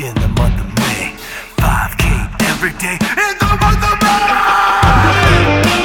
in the month of May. 5K every day in the month of May.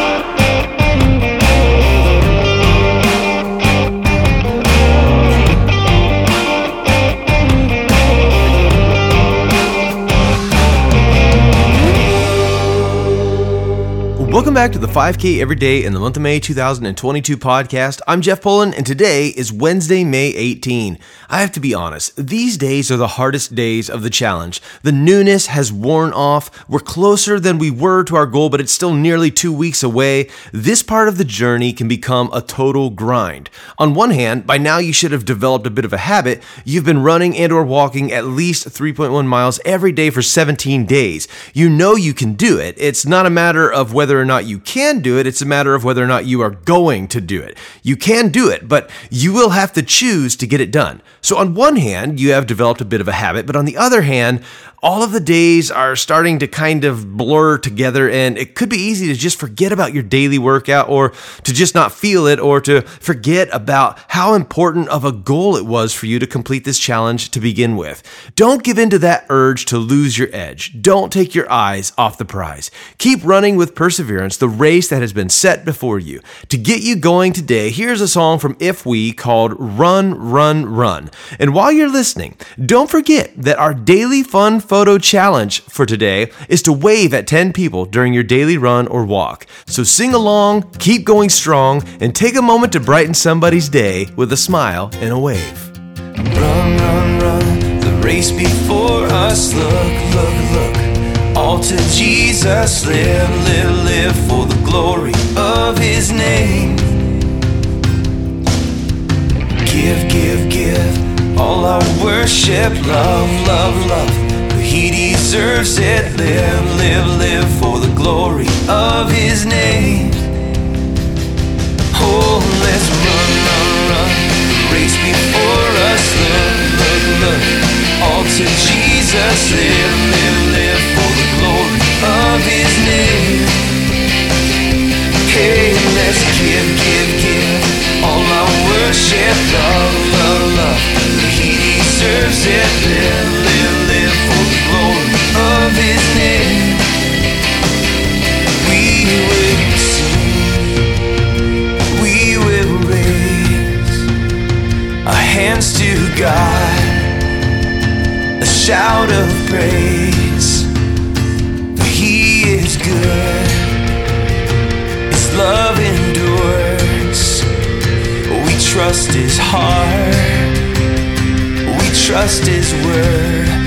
Welcome back to the 5K Every Day in the month of May 2022 podcast. I'm Jeff Pullen, and today is Wednesday, May 18. I have to be honest, these days are the hardest days of the challenge. The newness has worn off. We're closer than we were to our goal, but it's still nearly two weeks away. This part of the journey can become a total grind. On one hand, by now you should have developed a bit of a habit. You've been running and or walking at least 3.1 miles every day for 17 days. You know you can do it. It's not a matter of whether or not you can do it, it's a matter of whether or not you are going to do it. You can do it, but you will have to choose to get it done. So, on one hand, you have developed a bit of a habit, but on the other hand, all of the days are starting to kind of blur together, and it could be easy to just forget about your daily workout or to just not feel it or to forget about how important of a goal it was for you to complete this challenge to begin with. Don't give in to that urge to lose your edge. Don't take your eyes off the prize. Keep running with perseverance the race that has been set before you. To get you going today, here's a song from If We called Run, Run, Run. And while you're listening, don't forget that our daily fun photo challenge for today is to wave at 10 people during your daily run or walk. So sing along, keep going strong, and take a moment to brighten somebody's day with a smile and a wave. Run, run, run, the race before us. Look, look, look. All to Jesus, live, live, live for the glory of His name. Give, give, give all our worship, love, love, love. He deserves it. Live, live, live for the glory of His name. Oh, let's run, run, run. The race before us. Look, look, look. All to Jesus. Live, live, live for the glory of His name. Hey, let's give, give, give. All our worship, love, love, love. He deserves it. Live, live, God, a shout of praise. For He is good, His love endures. We trust His heart, we trust His word.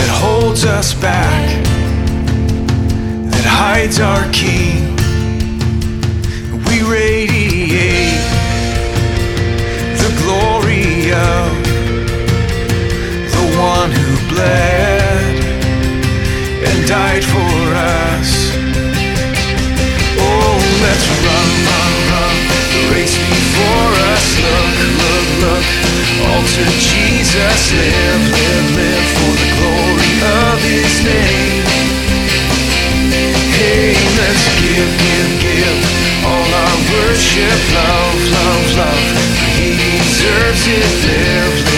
that holds us back, that hides our King. We radiate the glory of the one who bled and died for us. Oh, let's run, run, run. The race before us. Look, look, look. To Jesus. Live, live, live give, give. All our worship, love, love, love. He deserves it. Live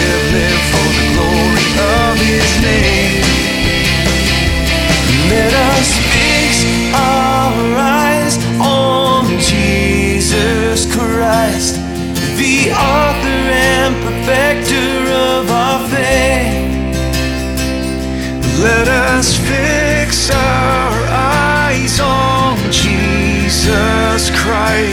Jesus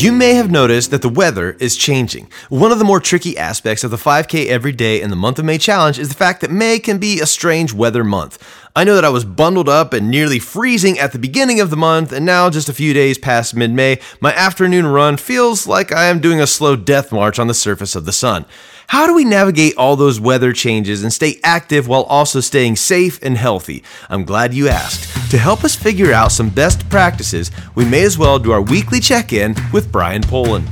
You may have noticed that the weather is changing. One of the more tricky aspects of the 5K every day in the month of May challenge is the fact that May can be a strange weather month. I know that I was bundled up and nearly freezing at the beginning of the month, and now, just a few days past mid May, my afternoon run feels like I am doing a slow death march on the surface of the sun. How do we navigate all those weather changes and stay active while also staying safe and healthy? I'm glad you asked. To help us figure out some best practices, we may as well do our weekly check in with Brian Polen.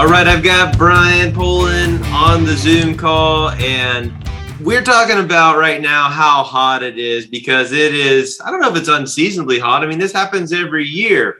All right, I've got Brian Polen on the Zoom call, and we're talking about right now how hot it is because it is, I don't know if it's unseasonably hot. I mean, this happens every year,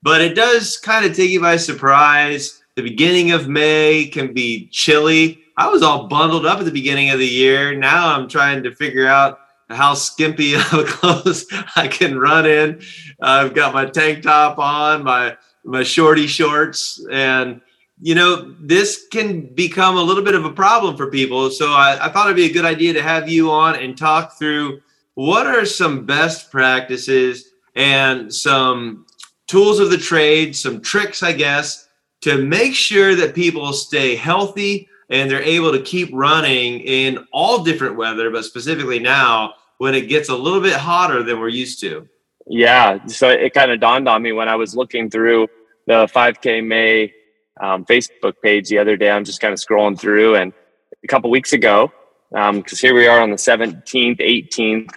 but it does kind of take you by surprise. The beginning of May can be chilly. I was all bundled up at the beginning of the year. Now I'm trying to figure out how skimpy of clothes I can run in. I've got my tank top on, my my shorty shorts, and you know, this can become a little bit of a problem for people. So I, I, thought it'd be a good idea to have you on and talk through what are some best practices and some tools of the trade, some tricks, I guess, to make sure that people stay healthy and they're able to keep running in all different weather, but specifically now when it gets a little bit hotter than we're used to. Yeah. So it kind of dawned on me when I was looking through the 5K May um, Facebook page the other day. I'm just kind of scrolling through, and a couple weeks ago, because um, here we are on the 17th, 18th.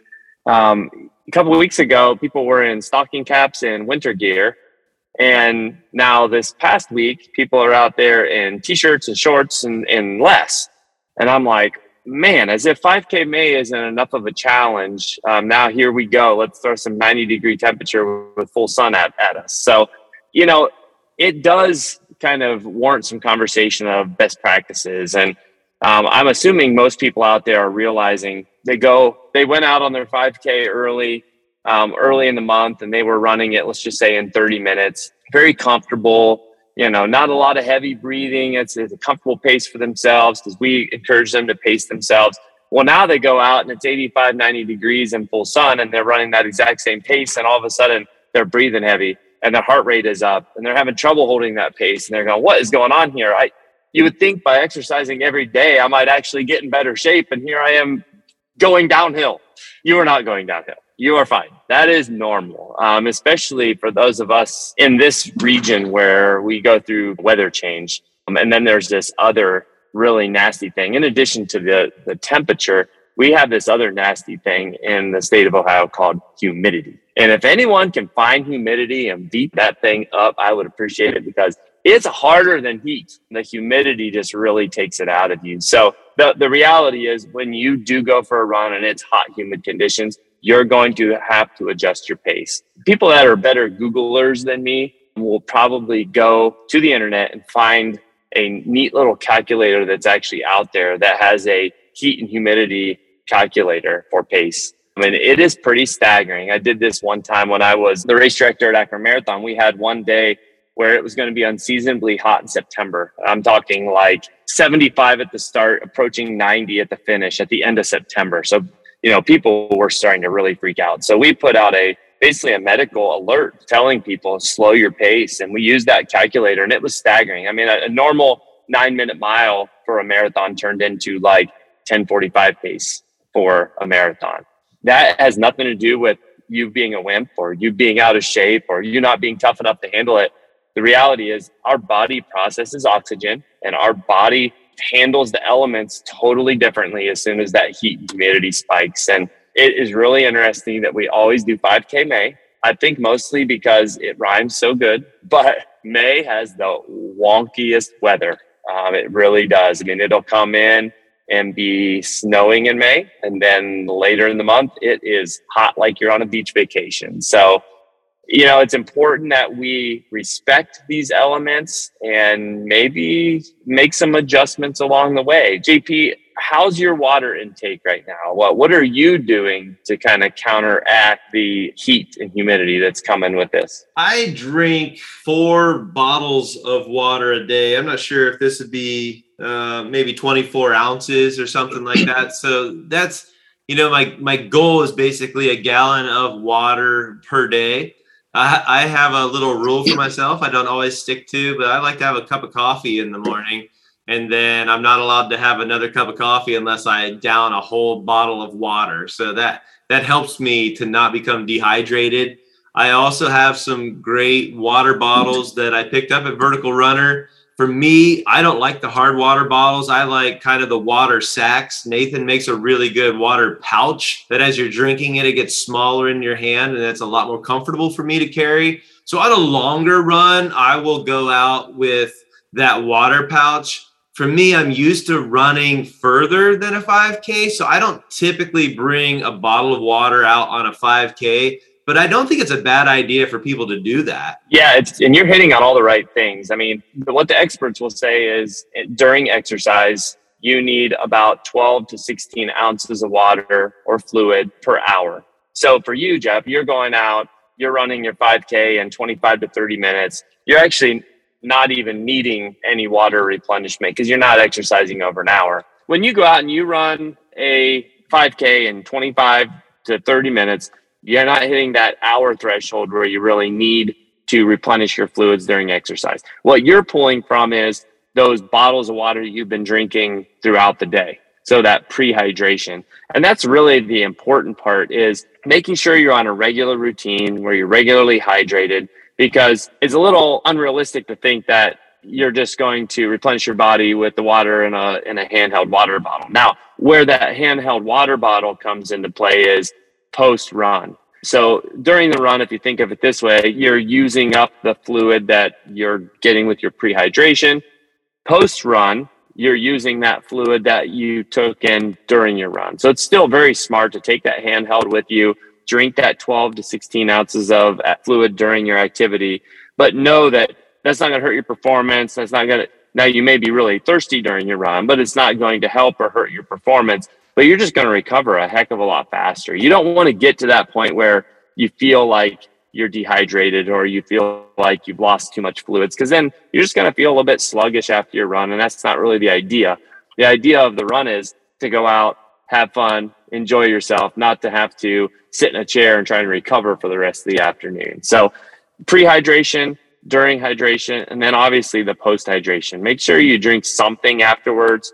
Um, a couple weeks ago, people were in stocking caps and winter gear, and now this past week, people are out there in t-shirts and shorts and, and less. And I'm like, man, as if 5K May isn't enough of a challenge. Um, now here we go. Let's throw some 90 degree temperature with full sun at, at us. So, you know, it does kind of warrant some conversation of best practices. And um, I'm assuming most people out there are realizing they go, they went out on their 5K early, um, early in the month, and they were running it, let's just say in 30 minutes, very comfortable. You know, not a lot of heavy breathing. It's, it's a comfortable pace for themselves because we encourage them to pace themselves. Well, now they go out and it's 85, 90 degrees in full sun and they're running that exact same pace. And all of a sudden they're breathing heavy and their heart rate is up and they're having trouble holding that pace and they're going what is going on here? I you would think by exercising every day i might actually get in better shape and here i am going downhill. You are not going downhill. You are fine. That is normal um, especially for those of us in this region where we go through weather change um, and then there's this other really nasty thing. In addition to the the temperature we have this other nasty thing in the state of ohio called humidity and if anyone can find humidity and beat that thing up, I would appreciate it because it's harder than heat. The humidity just really takes it out of you. So the, the reality is when you do go for a run and it's hot, humid conditions, you're going to have to adjust your pace. People that are better Googlers than me will probably go to the internet and find a neat little calculator that's actually out there that has a heat and humidity calculator for pace. I mean, it is pretty staggering. I did this one time when I was the race director at Akron Marathon. We had one day where it was going to be unseasonably hot in September. I'm talking like 75 at the start, approaching 90 at the finish at the end of September. So, you know, people were starting to really freak out. So we put out a basically a medical alert telling people slow your pace. And we used that calculator and it was staggering. I mean, a, a normal nine minute mile for a marathon turned into like 1045 pace for a marathon that has nothing to do with you being a wimp or you being out of shape or you not being tough enough to handle it. The reality is our body processes oxygen and our body handles the elements totally differently as soon as that heat and humidity spikes. And it is really interesting that we always do 5K May. I think mostly because it rhymes so good, but May has the wonkiest weather. Um, it really does. I mean, it'll come in and be snowing in May. And then later in the month, it is hot like you're on a beach vacation. So, you know, it's important that we respect these elements and maybe make some adjustments along the way. JP, how's your water intake right now? What what are you doing to kind of counteract the heat and humidity that's coming with this? I drink four bottles of water a day. I'm not sure if this would be uh, maybe 24 ounces or something like that. So that's you know my my goal is basically a gallon of water per day. I, I have a little rule for myself. I don't always stick to, but I like to have a cup of coffee in the morning, and then I'm not allowed to have another cup of coffee unless I down a whole bottle of water. So that that helps me to not become dehydrated. I also have some great water bottles that I picked up at Vertical Runner. For me, I don't like the hard water bottles. I like kind of the water sacks. Nathan makes a really good water pouch that as you're drinking it, it gets smaller in your hand and that's a lot more comfortable for me to carry. So on a longer run, I will go out with that water pouch. For me, I'm used to running further than a 5K. So I don't typically bring a bottle of water out on a 5K but I don't think it's a bad idea for people to do that. Yeah, it's and you're hitting on all the right things. I mean, what the experts will say is eh, during exercise, you need about 12 to 16 ounces of water or fluid per hour. So for you, Jeff, you're going out, you're running your 5K in 25 to 30 minutes. You're actually not even needing any water replenishment because you're not exercising over an hour. When you go out and you run a 5K in 25 to 30 minutes, you're not hitting that hour threshold where you really need to replenish your fluids during exercise. What you're pulling from is those bottles of water that you've been drinking throughout the day. So that prehydration. And that's really the important part is making sure you're on a regular routine where you're regularly hydrated because it's a little unrealistic to think that you're just going to replenish your body with the water in a in a handheld water bottle. Now, where that handheld water bottle comes into play is post run. So during the run, if you think of it this way, you're using up the fluid that you're getting with your prehydration. Post run, you're using that fluid that you took in during your run. So it's still very smart to take that handheld with you, drink that 12 to 16 ounces of fluid during your activity, but know that that's not going to hurt your performance. That's not going to, now you may be really thirsty during your run, but it's not going to help or hurt your performance but you're just going to recover a heck of a lot faster. You don't want to get to that point where you feel like you're dehydrated or you feel like you've lost too much fluids because then you're just going to feel a little bit sluggish after your run. And that's not really the idea. The idea of the run is to go out, have fun, enjoy yourself, not to have to sit in a chair and try and recover for the rest of the afternoon. So, pre hydration, during hydration, and then obviously the post hydration. Make sure you drink something afterwards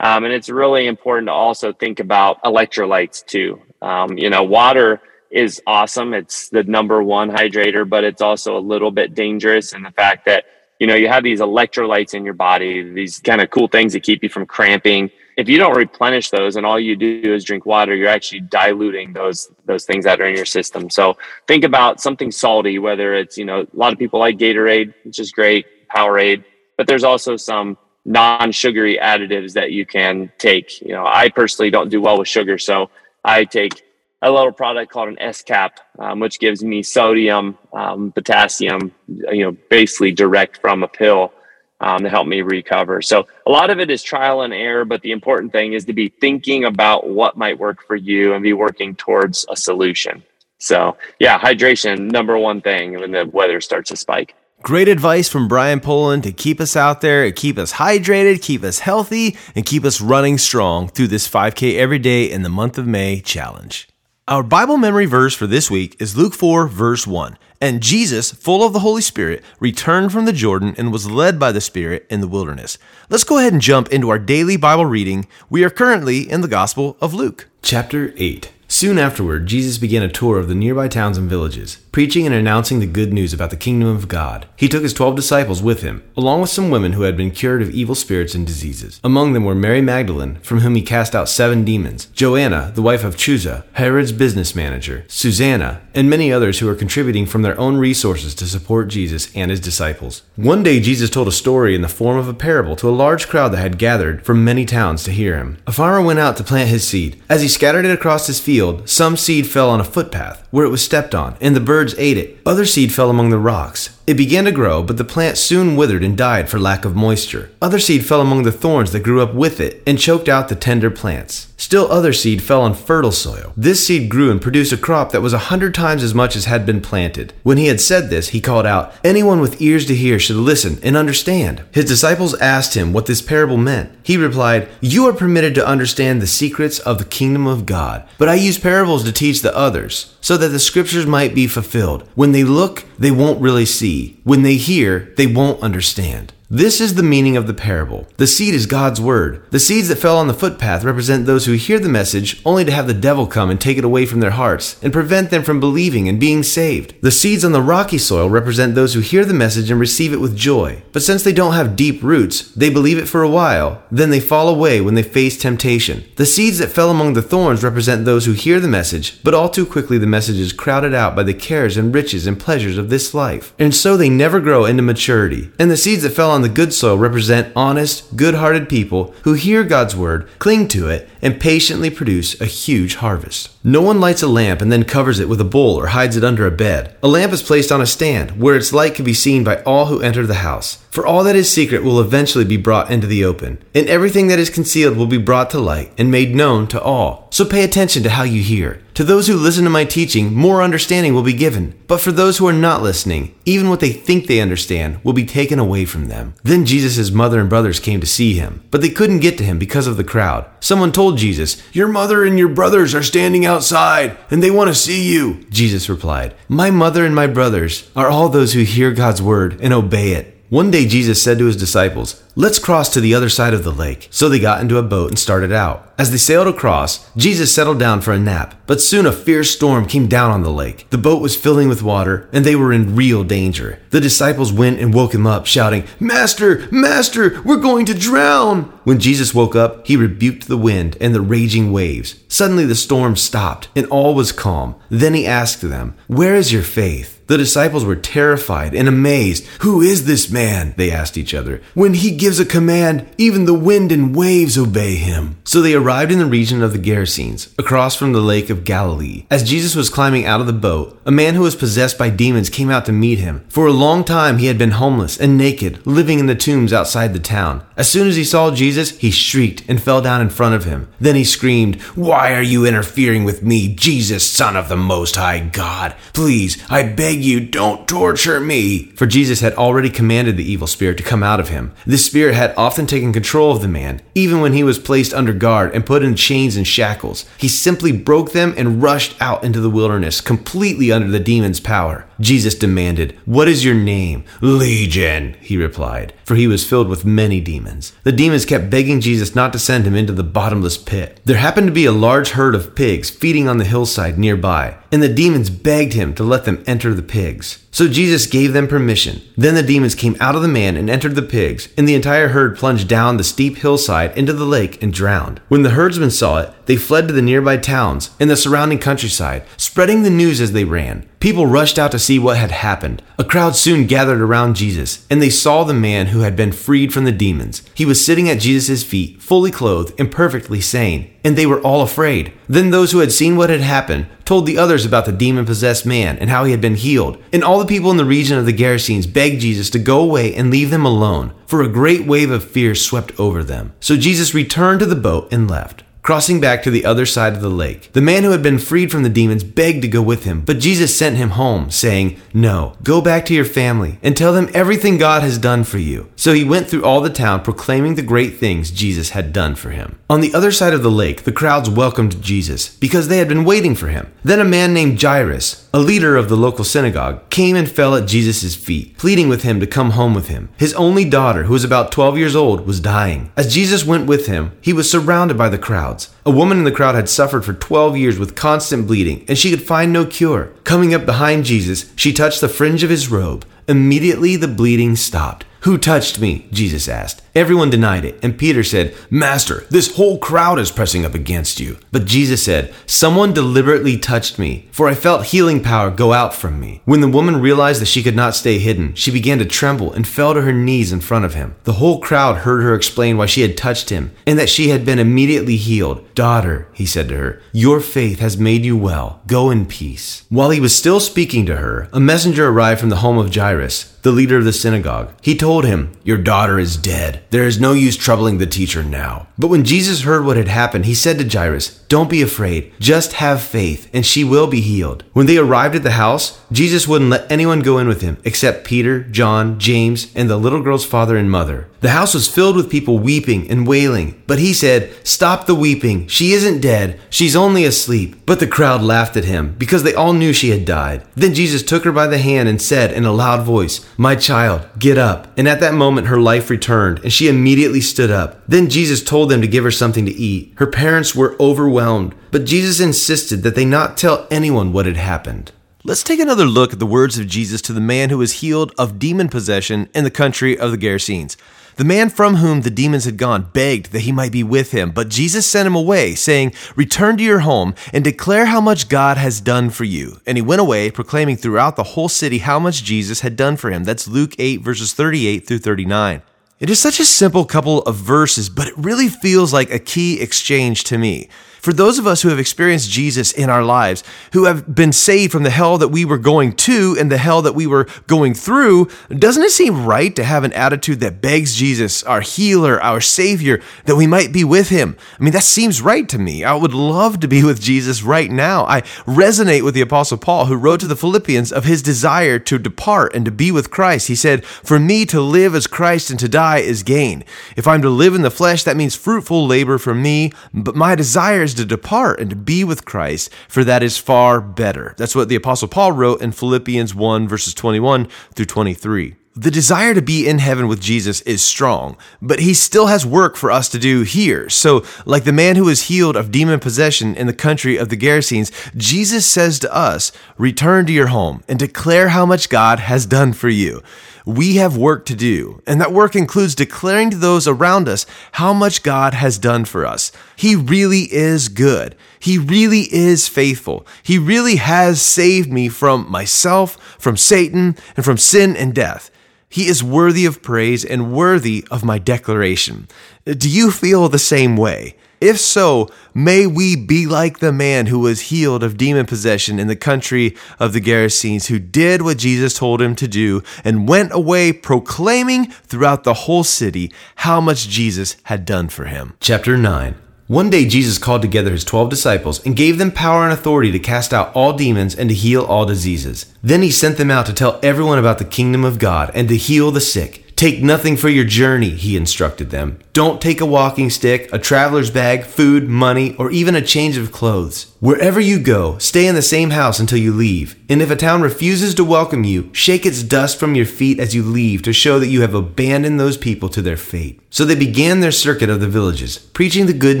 um, and it's really important to also think about electrolytes too. Um, you know, water is awesome. It's the number one hydrator, but it's also a little bit dangerous in the fact that, you know, you have these electrolytes in your body, these kind of cool things that keep you from cramping. If you don't replenish those and all you do is drink water, you're actually diluting those those things that are in your system. So think about something salty, whether it's, you know, a lot of people like Gatorade, which is great, Powerade, but there's also some non-sugary additives that you can take. You know, I personally don't do well with sugar, so I take a little product called an S-Cap, um, which gives me sodium, um, potassium, you know, basically direct from a pill um, to help me recover. So a lot of it is trial and error, but the important thing is to be thinking about what might work for you and be working towards a solution. So yeah, hydration, number one thing when the weather starts to spike. Great advice from Brian Polen to keep us out there, keep us hydrated, keep us healthy, and keep us running strong through this 5K every day in the month of May challenge. Our Bible memory verse for this week is Luke 4, verse 1. And Jesus, full of the Holy Spirit, returned from the Jordan and was led by the Spirit in the wilderness. Let's go ahead and jump into our daily Bible reading. We are currently in the Gospel of Luke, chapter 8. Soon afterward, Jesus began a tour of the nearby towns and villages, preaching and announcing the good news about the kingdom of God. He took his twelve disciples with him, along with some women who had been cured of evil spirits and diseases. Among them were Mary Magdalene, from whom he cast out seven demons, Joanna, the wife of Chuza, Herod's business manager, Susanna, and many others who were contributing from their own resources to support Jesus and his disciples. One day, Jesus told a story in the form of a parable to a large crowd that had gathered from many towns to hear him. A farmer went out to plant his seed. As he scattered it across his field, some seed fell on a footpath where it was stepped on, and the birds ate it. Other seed fell among the rocks. It began to grow, but the plant soon withered and died for lack of moisture. Other seed fell among the thorns that grew up with it and choked out the tender plants. Still other seed fell on fertile soil. This seed grew and produced a crop that was a hundred times as much as had been planted. When he had said this, he called out, Anyone with ears to hear should listen and understand. His disciples asked him what this parable meant. He replied, You are permitted to understand the secrets of the kingdom of God, but I use parables to teach the others, so that the scriptures might be fulfilled. When they look, they won't really see. When they hear, they won't understand. This is the meaning of the parable. The seed is God's word. The seeds that fell on the footpath represent those who hear the message only to have the devil come and take it away from their hearts and prevent them from believing and being saved. The seeds on the rocky soil represent those who hear the message and receive it with joy. But since they don't have deep roots, they believe it for a while, then they fall away when they face temptation. The seeds that fell among the thorns represent those who hear the message, but all too quickly the message is crowded out by the cares and riches and pleasures of this life. And so they never grow into maturity. And the seeds that fell on the good soil represent honest, good hearted people who hear God's word, cling to it, and patiently produce a huge harvest. No one lights a lamp and then covers it with a bowl or hides it under a bed. A lamp is placed on a stand where its light can be seen by all who enter the house. For all that is secret will eventually be brought into the open, and everything that is concealed will be brought to light and made known to all. So pay attention to how you hear. To those who listen to my teaching, more understanding will be given. But for those who are not listening, even what they think they understand will be taken away from them. Then Jesus' mother and brothers came to see him, but they couldn't get to him because of the crowd. Someone told Jesus, Your mother and your brothers are standing outside, and they want to see you. Jesus replied, My mother and my brothers are all those who hear God's word and obey it. One day Jesus said to his disciples, Let's cross to the other side of the lake. So they got into a boat and started out. As they sailed across, Jesus settled down for a nap, but soon a fierce storm came down on the lake. The boat was filling with water, and they were in real danger. The disciples went and woke him up, shouting, Master, Master, we're going to drown! When Jesus woke up, he rebuked the wind and the raging waves. Suddenly the storm stopped, and all was calm. Then he asked them, Where is your faith? The disciples were terrified and amazed. Who is this man? They asked each other. When he gives a command, even the wind and waves obey him. So they arrived in the region of the Gerasenes, across from the lake of Galilee. As Jesus was climbing out of the boat, a man who was possessed by demons came out to meet him. For a long time he had been homeless and naked, living in the tombs outside the town. As soon as he saw Jesus, he shrieked and fell down in front of him. Then he screamed, Why are you interfering with me, Jesus, Son of the Most High God? Please, I beg you, don't torture me. For Jesus had already commanded the evil spirit to come out of him. This spirit had often taken control of the man, even when he was placed under guard and put in chains and shackles. He simply broke them and rushed out into the wilderness, completely under the demon's power. Jesus demanded, What is your name? Legion, he replied, for he was filled with many demons. The demons kept begging Jesus not to send him into the bottomless pit. There happened to be a large herd of pigs feeding on the hillside nearby, and the demons begged him to let them enter the pigs. So Jesus gave them permission. Then the demons came out of the man and entered the pigs, and the entire herd plunged down the steep hillside into the lake and drowned. When the herdsmen saw it, they fled to the nearby towns and the surrounding countryside, spreading the news as they ran. People rushed out to see what had happened. A crowd soon gathered around Jesus, and they saw the man who had been freed from the demons. He was sitting at Jesus' feet, fully clothed and perfectly sane, and they were all afraid. Then those who had seen what had happened told the others about the demon possessed man and how he had been healed. And all the people in the region of the Gerasenes begged Jesus to go away and leave them alone, for a great wave of fear swept over them. So Jesus returned to the boat and left. Crossing back to the other side of the lake, the man who had been freed from the demons begged to go with him, but Jesus sent him home, saying, No, go back to your family and tell them everything God has done for you. So he went through all the town proclaiming the great things Jesus had done for him. On the other side of the lake, the crowds welcomed Jesus because they had been waiting for him. Then a man named Jairus, a leader of the local synagogue, came and fell at Jesus' feet, pleading with him to come home with him. His only daughter, who was about 12 years old, was dying. As Jesus went with him, he was surrounded by the crowd crowds. A woman in the crowd had suffered for 12 years with constant bleeding, and she could find no cure. Coming up behind Jesus, she touched the fringe of his robe. Immediately the bleeding stopped. Who touched me? Jesus asked. Everyone denied it, and Peter said, Master, this whole crowd is pressing up against you. But Jesus said, Someone deliberately touched me, for I felt healing power go out from me. When the woman realized that she could not stay hidden, she began to tremble and fell to her knees in front of him. The whole crowd heard her explain why she had touched him, and that she had been immediately healed. Daughter, he said to her, your faith has made you well. Go in peace. While he was still speaking to her, a messenger arrived from the home of Jairus, the leader of the synagogue. He told him, Your daughter is dead. There is no use troubling the teacher now. But when Jesus heard what had happened, he said to Jairus, Don't be afraid. Just have faith, and she will be healed. When they arrived at the house, Jesus wouldn't let anyone go in with him except Peter, John, James, and the little girl's father and mother. The house was filled with people weeping and wailing. But he said, Stop the weeping. She isn't dead. She's only asleep. But the crowd laughed at him because they all knew she had died. Then Jesus took her by the hand and said in a loud voice, My child, get up. And at that moment her life returned, and she immediately stood up. Then Jesus told them to give her something to eat. Her parents were overwhelmed, but Jesus insisted that they not tell anyone what had happened. Let's take another look at the words of Jesus to the man who was healed of demon possession in the country of the Gerasenes. The man from whom the demons had gone begged that he might be with him, but Jesus sent him away, saying, Return to your home and declare how much God has done for you. And he went away, proclaiming throughout the whole city how much Jesus had done for him. That's Luke 8, verses 38 through 39. It is such a simple couple of verses, but it really feels like a key exchange to me. For those of us who have experienced Jesus in our lives, who have been saved from the hell that we were going to and the hell that we were going through, doesn't it seem right to have an attitude that begs Jesus, our healer, our savior, that we might be with him? I mean, that seems right to me. I would love to be with Jesus right now. I resonate with the Apostle Paul, who wrote to the Philippians of his desire to depart and to be with Christ. He said, For me to live as Christ and to die is gain. If I'm to live in the flesh, that means fruitful labor for me, but my desire is to depart and to be with Christ, for that is far better. That's what the Apostle Paul wrote in Philippians 1, verses 21 through 23. The desire to be in heaven with Jesus is strong, but he still has work for us to do here. So, like the man who was healed of demon possession in the country of the Gerasenes, Jesus says to us, Return to your home and declare how much God has done for you. We have work to do, and that work includes declaring to those around us how much God has done for us. He really is good. He really is faithful. He really has saved me from myself, from Satan, and from sin and death. He is worthy of praise and worthy of my declaration. Do you feel the same way? If so, may we be like the man who was healed of demon possession in the country of the Gerasenes, who did what Jesus told him to do and went away proclaiming throughout the whole city how much Jesus had done for him. Chapter 9 One day Jesus called together his twelve disciples and gave them power and authority to cast out all demons and to heal all diseases. Then he sent them out to tell everyone about the kingdom of God and to heal the sick. Take nothing for your journey, he instructed them. Don't take a walking stick, a traveler's bag, food, money, or even a change of clothes. Wherever you go, stay in the same house until you leave. And if a town refuses to welcome you, shake its dust from your feet as you leave to show that you have abandoned those people to their fate. So they began their circuit of the villages, preaching the good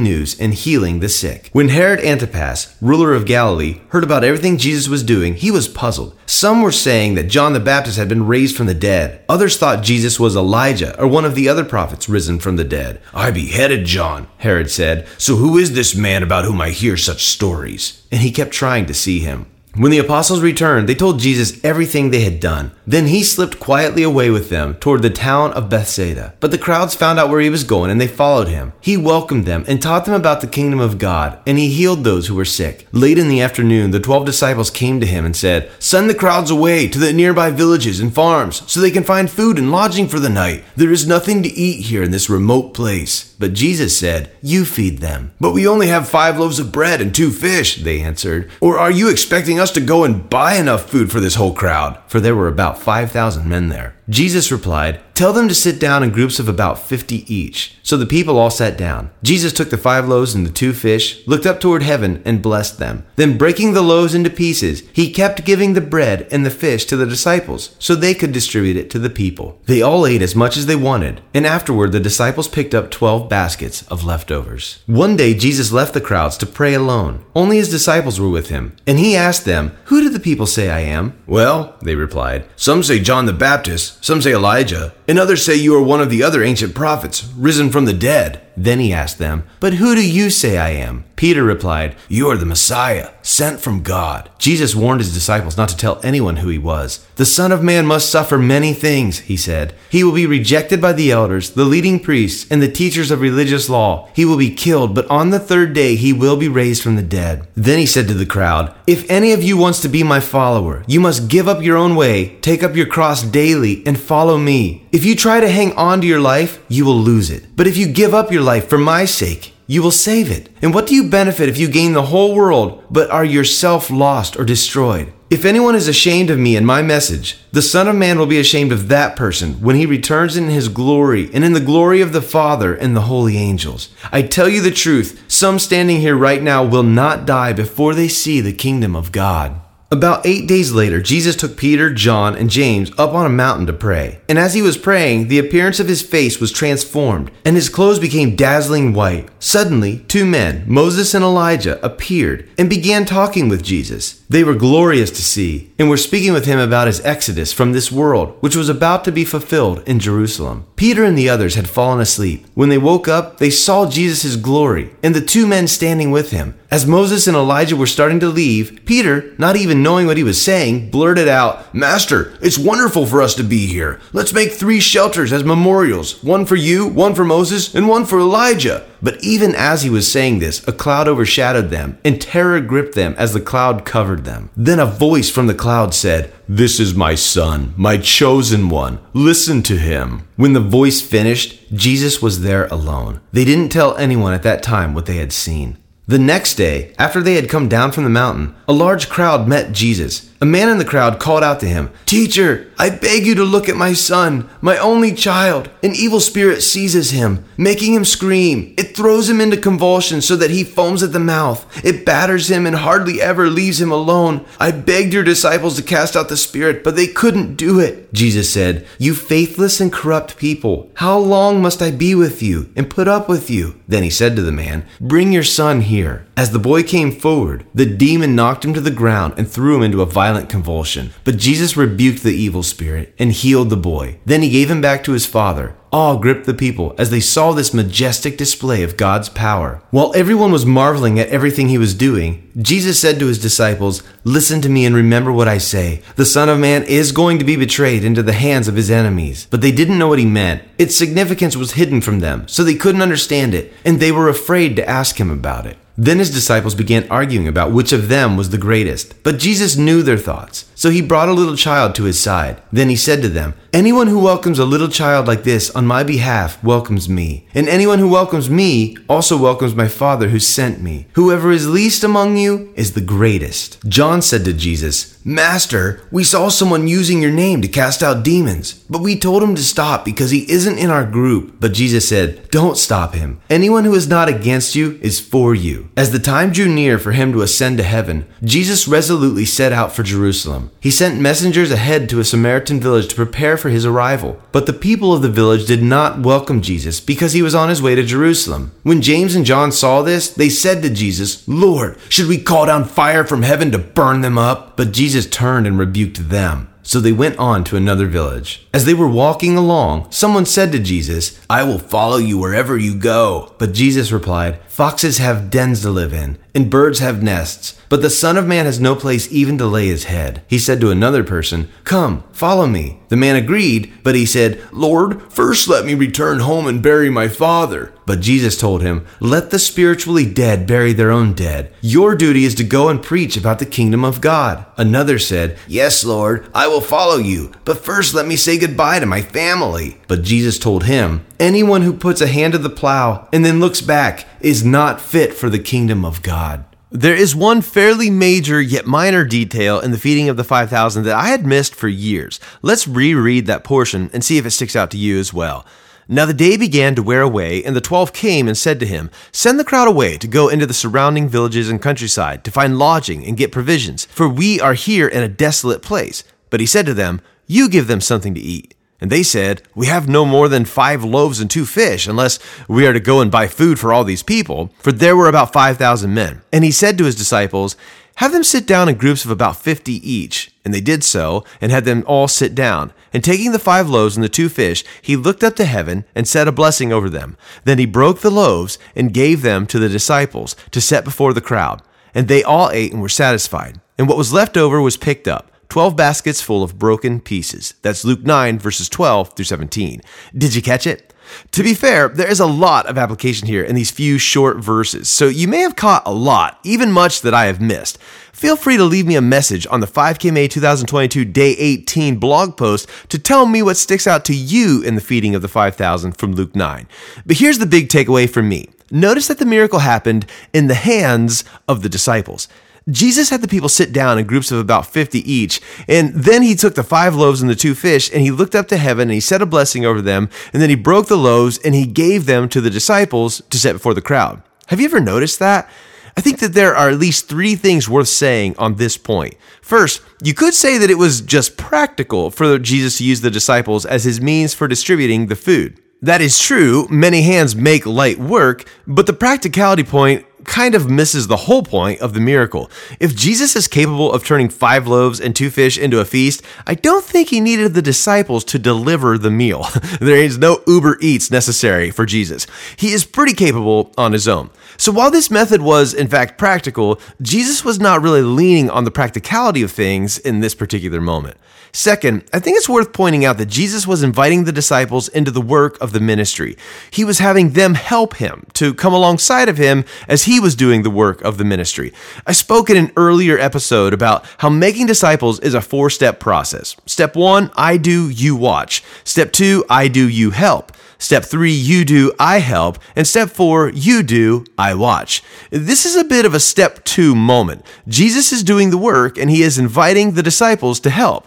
news and healing the sick. When Herod Antipas, ruler of Galilee, heard about everything Jesus was doing, he was puzzled. Some were saying that John the Baptist had been raised from the dead. Others thought Jesus was Elijah or one of the other prophets risen from the dead. I beheaded John, Herod said. So who is this man about whom I hear such stories? And he kept trying to see him. When the apostles returned, they told Jesus everything they had done. Then he slipped quietly away with them toward the town of Bethsaida. But the crowds found out where he was going and they followed him. He welcomed them and taught them about the kingdom of God, and he healed those who were sick. Late in the afternoon, the twelve disciples came to him and said, Send the crowds away to the nearby villages and farms so they can find food and lodging for the night. There is nothing to eat here in this remote place. But Jesus said, You feed them. But we only have five loaves of bread and two fish, they answered. Or are you expecting us to go and buy enough food for this whole crowd? For there were about 5,000 men there. Jesus replied, Tell them to sit down in groups of about 50 each. So the people all sat down. Jesus took the five loaves and the two fish, looked up toward heaven, and blessed them. Then, breaking the loaves into pieces, he kept giving the bread and the fish to the disciples so they could distribute it to the people. They all ate as much as they wanted, and afterward the disciples picked up 12 baskets of leftovers. One day, Jesus left the crowds to pray alone. Only his disciples were with him, and he asked them, Who do the people say I am? Well, they replied, Some say John the Baptist, some say Elijah, and others say you are one of the other ancient prophets, risen from the dead. Then he asked them, But who do you say I am? Peter replied, You are the Messiah, sent from God. Jesus warned his disciples not to tell anyone who he was. The Son of Man must suffer many things, he said. He will be rejected by the elders, the leading priests, and the teachers of religious law. He will be killed, but on the third day he will be raised from the dead. Then he said to the crowd, If any of you wants to be my follower, you must give up your own way, take up your cross daily, and follow me. If you try to hang on to your life, you will lose it. But if you give up your life for my sake, you will save it. And what do you benefit if you gain the whole world, but are yourself lost or destroyed? If anyone is ashamed of me and my message, the Son of Man will be ashamed of that person when he returns in his glory and in the glory of the Father and the holy angels. I tell you the truth, some standing here right now will not die before they see the kingdom of God. About eight days later, Jesus took Peter, John, and James up on a mountain to pray. And as he was praying, the appearance of his face was transformed, and his clothes became dazzling white. Suddenly, two men, Moses and Elijah, appeared and began talking with Jesus. They were glorious to see, and were speaking with him about his exodus from this world, which was about to be fulfilled in Jerusalem. Peter and the others had fallen asleep. When they woke up, they saw Jesus' glory, and the two men standing with him. As Moses and Elijah were starting to leave, Peter, not even knowing what he was saying, blurted out, Master, it's wonderful for us to be here. Let's make three shelters as memorials one for you, one for Moses, and one for Elijah. But even as he was saying this, a cloud overshadowed them, and terror gripped them as the cloud covered them. Then a voice from the cloud said, This is my son, my chosen one. Listen to him. When the voice finished, Jesus was there alone. They didn't tell anyone at that time what they had seen. The next day, after they had come down from the mountain, a large crowd met Jesus. A man in the crowd called out to him, Teacher, I beg you to look at my son, my only child. An evil spirit seizes him, making him scream. It throws him into convulsions so that he foams at the mouth. It batters him and hardly ever leaves him alone. I begged your disciples to cast out the spirit, but they couldn't do it. Jesus said, You faithless and corrupt people, how long must I be with you and put up with you? Then he said to the man, Bring your son here. As the boy came forward, the demon knocked him to the ground and threw him into a violent convulsion. But Jesus rebuked the evil spirit and healed the boy. Then he gave him back to his father. Awe gripped the people as they saw this majestic display of God's power. While everyone was marveling at everything he was doing, Jesus said to his disciples, Listen to me and remember what I say. The Son of Man is going to be betrayed into the hands of his enemies. But they didn't know what he meant. Its significance was hidden from them, so they couldn't understand it, and they were afraid to ask him about it. Then his disciples began arguing about which of them was the greatest. But Jesus knew their thoughts, so he brought a little child to his side. Then he said to them, Anyone who welcomes a little child like this on my behalf welcomes me. And anyone who welcomes me also welcomes my Father who sent me. Whoever is least among you is the greatest. John said to Jesus, Master, we saw someone using your name to cast out demons, but we told him to stop because he isn't in our group. But Jesus said, Don't stop him. Anyone who is not against you is for you. As the time drew near for him to ascend to heaven, Jesus resolutely set out for Jerusalem. He sent messengers ahead to a Samaritan village to prepare for his arrival. But the people of the village did not welcome Jesus because he was on his way to Jerusalem. When James and John saw this, they said to Jesus, Lord, should we call down fire from heaven to burn them up? But Jesus turned and rebuked them. So they went on to another village. As they were walking along, someone said to Jesus, I will follow you wherever you go. But Jesus replied, Foxes have dens to live in, and birds have nests, but the Son of Man has no place even to lay his head. He said to another person, Come, follow me. The man agreed, but he said, Lord, first let me return home and bury my father. But Jesus told him, Let the spiritually dead bury their own dead. Your duty is to go and preach about the kingdom of God. Another said, Yes, Lord, I will follow you, but first let me say goodbye to my family. But Jesus told him, Anyone who puts a hand to the plow and then looks back is not fit for the kingdom of God. There is one fairly major yet minor detail in the feeding of the 5,000 that I had missed for years. Let's reread that portion and see if it sticks out to you as well. Now the day began to wear away, and the twelve came and said to him, Send the crowd away to go into the surrounding villages and countryside to find lodging and get provisions, for we are here in a desolate place. But he said to them, You give them something to eat. And they said, We have no more than five loaves and two fish, unless we are to go and buy food for all these people. For there were about 5,000 men. And he said to his disciples, Have them sit down in groups of about 50 each. And they did so, and had them all sit down. And taking the five loaves and the two fish, he looked up to heaven and said a blessing over them. Then he broke the loaves and gave them to the disciples to set before the crowd. And they all ate and were satisfied. And what was left over was picked up 12 baskets full of broken pieces. That's Luke 9, verses 12 through 17. Did you catch it? To be fair, there is a lot of application here in these few short verses, so you may have caught a lot, even much that I have missed. Feel free to leave me a message on the 5K May 2022 Day 18 blog post to tell me what sticks out to you in the feeding of the 5,000 from Luke 9. But here's the big takeaway for me. Notice that the miracle happened in the hands of the disciples. Jesus had the people sit down in groups of about 50 each, and then he took the five loaves and the two fish, and he looked up to heaven, and he said a blessing over them, and then he broke the loaves, and he gave them to the disciples to set before the crowd. Have you ever noticed that? I think that there are at least three things worth saying on this point. First, you could say that it was just practical for Jesus to use the disciples as his means for distributing the food. That is true, many hands make light work, but the practicality point kind of misses the whole point of the miracle. If Jesus is capable of turning five loaves and two fish into a feast, I don't think he needed the disciples to deliver the meal. there is no Uber Eats necessary for Jesus. He is pretty capable on his own. So while this method was in fact practical, Jesus was not really leaning on the practicality of things in this particular moment. Second, I think it's worth pointing out that Jesus was inviting the disciples into the work of the ministry. He was having them help him to come alongside of him as he was doing the work of the ministry. I spoke in an earlier episode about how making disciples is a four step process. Step one, I do, you watch. Step two, I do, you help. Step three, you do, I help. And step four, you do, I watch. This is a bit of a step two moment. Jesus is doing the work and he is inviting the disciples to help.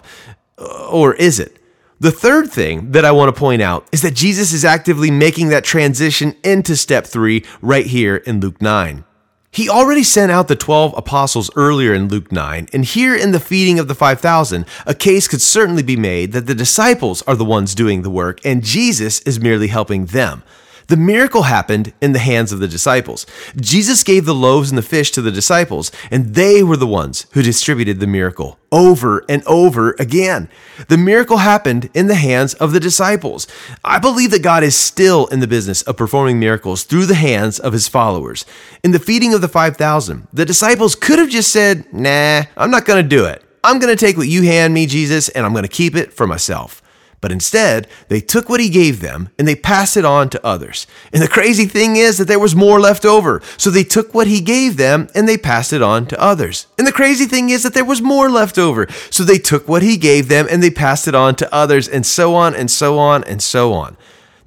Uh, or is it? The third thing that I want to point out is that Jesus is actively making that transition into step three right here in Luke 9. He already sent out the 12 apostles earlier in Luke 9, and here in the feeding of the 5,000, a case could certainly be made that the disciples are the ones doing the work and Jesus is merely helping them. The miracle happened in the hands of the disciples. Jesus gave the loaves and the fish to the disciples, and they were the ones who distributed the miracle over and over again. The miracle happened in the hands of the disciples. I believe that God is still in the business of performing miracles through the hands of his followers. In the feeding of the 5,000, the disciples could have just said, Nah, I'm not going to do it. I'm going to take what you hand me, Jesus, and I'm going to keep it for myself. But instead, they took what he gave them and they passed it on to others. And the crazy thing is that there was more left over. So they took what he gave them and they passed it on to others. And the crazy thing is that there was more left over. So they took what he gave them and they passed it on to others and so on and so on and so on.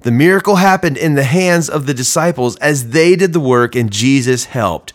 The miracle happened in the hands of the disciples as they did the work and Jesus helped.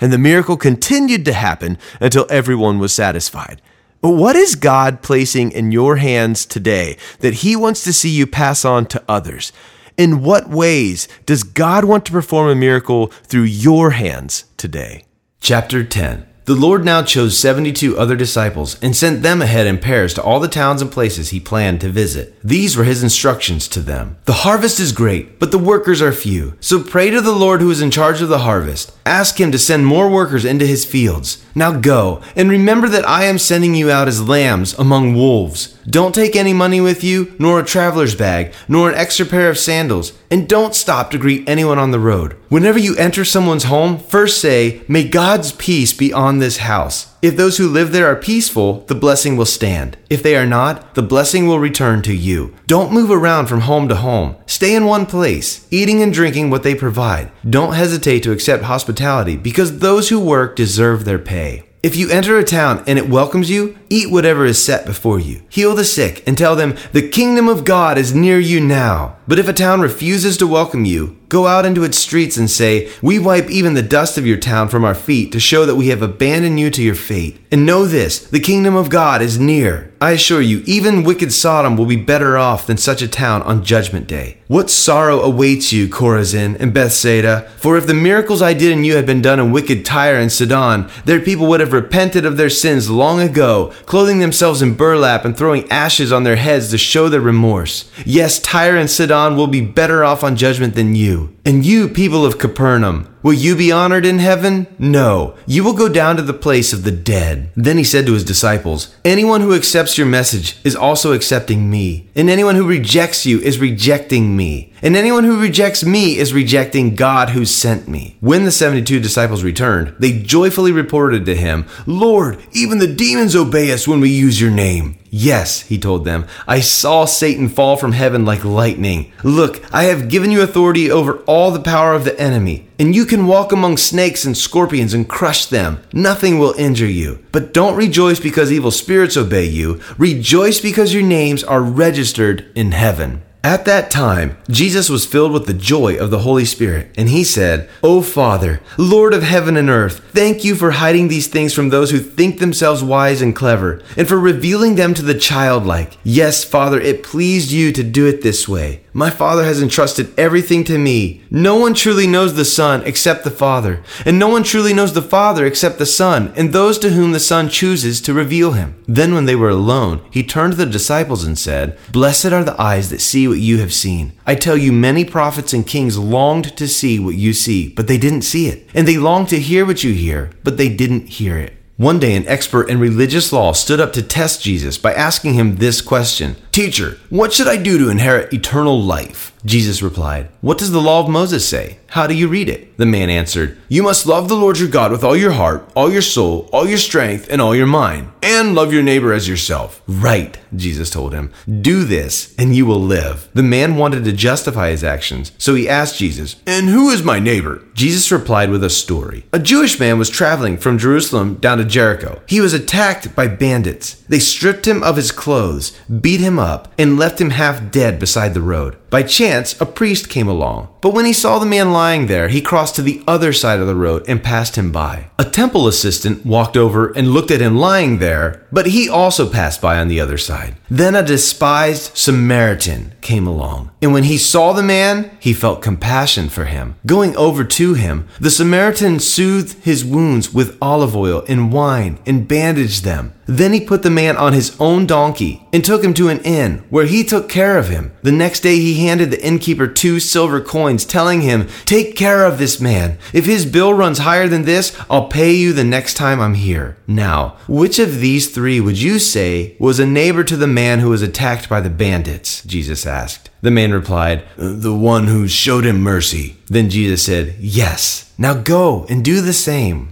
And the miracle continued to happen until everyone was satisfied. But what is God placing in your hands today that He wants to see you pass on to others? In what ways does God want to perform a miracle through your hands today? Chapter 10 The Lord now chose 72 other disciples and sent them ahead in pairs to all the towns and places He planned to visit. These were His instructions to them The harvest is great, but the workers are few. So pray to the Lord who is in charge of the harvest. Ask Him to send more workers into His fields. Now go, and remember that I am sending you out as lambs among wolves. Don't take any money with you, nor a traveler's bag, nor an extra pair of sandals, and don't stop to greet anyone on the road. Whenever you enter someone's home, first say, May God's peace be on this house. If those who live there are peaceful, the blessing will stand. If they are not, the blessing will return to you. Don't move around from home to home. Stay in one place, eating and drinking what they provide. Don't hesitate to accept hospitality because those who work deserve their pay. If you enter a town and it welcomes you, eat whatever is set before you. Heal the sick and tell them, the kingdom of God is near you now. But if a town refuses to welcome you, Go out into its streets and say, We wipe even the dust of your town from our feet to show that we have abandoned you to your fate. And know this the kingdom of God is near. I assure you, even wicked Sodom will be better off than such a town on Judgment Day. What sorrow awaits you, Chorazin and Bethsaida? For if the miracles I did in you had been done in wicked Tyre and Sidon, their people would have repented of their sins long ago, clothing themselves in burlap and throwing ashes on their heads to show their remorse. Yes, Tyre and Sidon will be better off on judgment than you. And you, people of Capernaum, Will you be honored in heaven? No. You will go down to the place of the dead. Then he said to his disciples, Anyone who accepts your message is also accepting me. And anyone who rejects you is rejecting me. And anyone who rejects me is rejecting God who sent me. When the 72 disciples returned, they joyfully reported to him, Lord, even the demons obey us when we use your name. Yes, he told them, I saw Satan fall from heaven like lightning. Look, I have given you authority over all the power of the enemy, and you can walk among snakes and scorpions and crush them. Nothing will injure you. But don't rejoice because evil spirits obey you. Rejoice because your names are registered in heaven. At that time, Jesus was filled with the joy of the Holy Spirit, and he said, O Father, Lord of heaven and earth, thank you for hiding these things from those who think themselves wise and clever, and for revealing them to the childlike. Yes, Father, it pleased you to do it this way. My Father has entrusted everything to me. No one truly knows the Son except the Father, and no one truly knows the Father except the Son, and those to whom the Son chooses to reveal him. Then, when they were alone, he turned to the disciples and said, Blessed are the eyes that see what you have seen. I tell you, many prophets and kings longed to see what you see, but they didn't see it. And they longed to hear what you hear, but they didn't hear it. One day, an expert in religious law stood up to test Jesus by asking him this question Teacher, what should I do to inherit eternal life? Jesus replied, What does the law of Moses say? How do you read it? The man answered, You must love the Lord your God with all your heart, all your soul, all your strength, and all your mind, and love your neighbor as yourself. Right, Jesus told him. Do this, and you will live. The man wanted to justify his actions, so he asked Jesus, And who is my neighbor? Jesus replied with a story. A Jewish man was traveling from Jerusalem down to Jericho. He was attacked by bandits. They stripped him of his clothes, beat him up, and left him half dead beside the road. By chance, a priest came along. But when he saw the man lying there, he crossed to the other side of the road and passed him by. A temple assistant walked over and looked at him lying there, but he also passed by on the other side. Then a despised Samaritan came along. And when he saw the man, he felt compassion for him. Going over to him, the Samaritan soothed his wounds with olive oil and wine and bandaged them. Then he put the man on his own donkey and took him to an inn where he took care of him. The next day he handed the innkeeper two silver coins, telling him, Take care of this man. If his bill runs higher than this, I'll pay you the next time I'm here. Now, which of these three would you say was a neighbor to the man who was attacked by the bandits? Jesus asked. The man replied, The one who showed him mercy. Then Jesus said, Yes. Now go and do the same.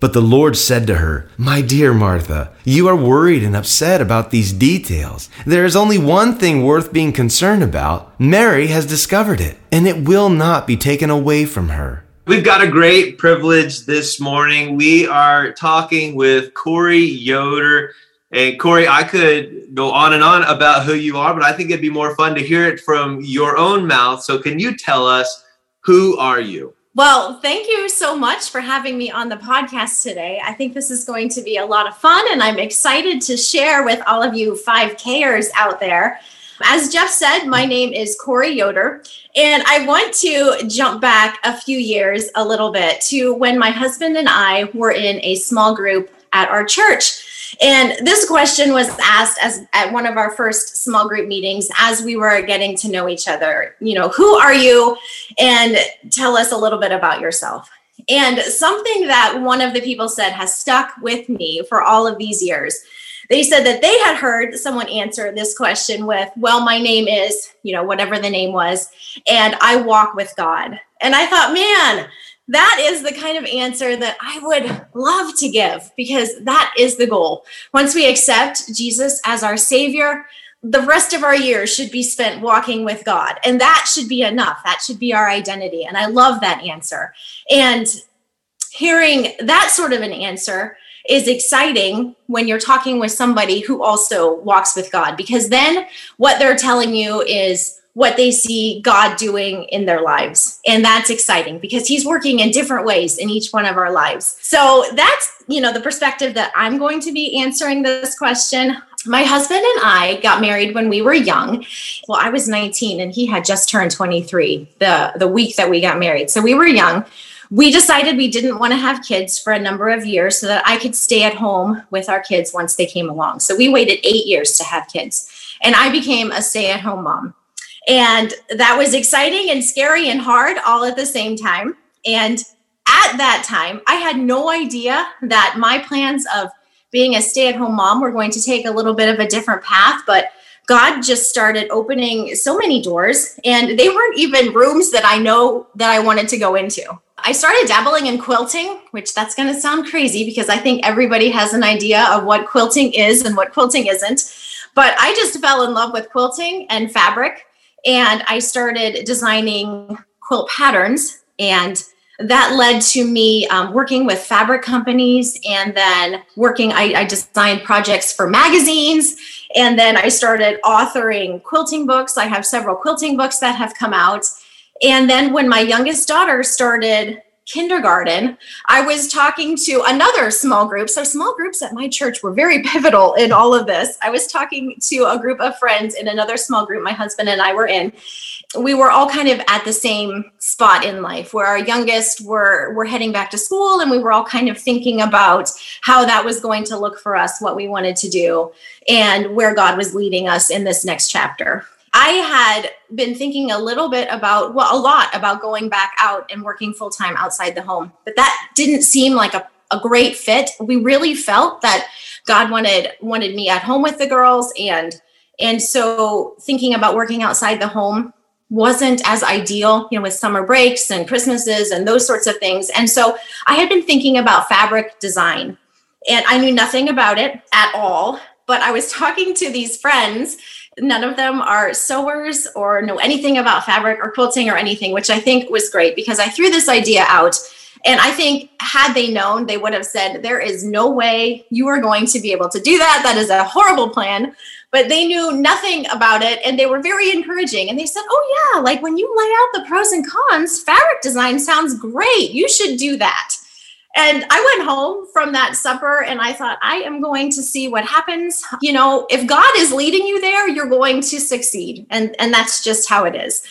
But the Lord said to her, My dear Martha, you are worried and upset about these details. There is only one thing worth being concerned about. Mary has discovered it, and it will not be taken away from her. We've got a great privilege this morning. We are talking with Corey Yoder. And Corey, I could go on and on about who you are, but I think it'd be more fun to hear it from your own mouth. So, can you tell us who are you? Well, thank you so much for having me on the podcast today. I think this is going to be a lot of fun, and I'm excited to share with all of you 5Kers out there. As Jeff said, my name is Corey Yoder, and I want to jump back a few years a little bit to when my husband and I were in a small group at our church. And this question was asked as at one of our first small group meetings as we were getting to know each other. You know, who are you? And tell us a little bit about yourself. And something that one of the people said has stuck with me for all of these years. They said that they had heard someone answer this question with, Well, my name is, you know, whatever the name was, and I walk with God. And I thought, man, that is the kind of answer that I would love to give because that is the goal. Once we accept Jesus as our Savior, the rest of our years should be spent walking with God. And that should be enough. That should be our identity. And I love that answer. And hearing that sort of an answer is exciting when you're talking with somebody who also walks with God because then what they're telling you is what they see God doing in their lives. And that's exciting because he's working in different ways in each one of our lives. So that's, you know, the perspective that I'm going to be answering this question. My husband and I got married when we were young. Well, I was 19 and he had just turned 23 the the week that we got married. So we were young we decided we didn't want to have kids for a number of years so that I could stay at home with our kids once they came along. So we waited eight years to have kids. And I became a stay at home mom. And that was exciting and scary and hard all at the same time. And at that time, I had no idea that my plans of being a stay at home mom were going to take a little bit of a different path. But God just started opening so many doors, and they weren't even rooms that I know that I wanted to go into. I started dabbling in quilting, which that's going to sound crazy because I think everybody has an idea of what quilting is and what quilting isn't. But I just fell in love with quilting and fabric, and I started designing quilt patterns. And that led to me um, working with fabric companies and then working, I, I designed projects for magazines and then I started authoring quilting books. I have several quilting books that have come out. And then when my youngest daughter started kindergarten, I was talking to another small group. So, small groups at my church were very pivotal in all of this. I was talking to a group of friends in another small group my husband and I were in. We were all kind of at the same spot in life where our youngest were were heading back to school and we were all kind of thinking about how that was going to look for us, what we wanted to do, and where God was leading us in this next chapter. I had been thinking a little bit about, well, a lot about going back out and working full time outside the home, but that didn't seem like a, a great fit. We really felt that God wanted wanted me at home with the girls, and and so thinking about working outside the home wasn't as ideal, you know, with summer breaks and Christmases and those sorts of things. And so I had been thinking about fabric design, and I knew nothing about it at all. But I was talking to these friends none of them are sewers or know anything about fabric or quilting or anything, which I think was great because I threw this idea out. And I think, had they known, they would have said, There is no way you are going to be able to do that. That is a horrible plan. But they knew nothing about it and they were very encouraging. And they said, Oh, yeah, like when you lay out the pros and cons, fabric design sounds great. You should do that. And I went home from that supper and I thought, I am going to see what happens. You know, if God is leading you there, you're going to succeed. And, and that's just how it is.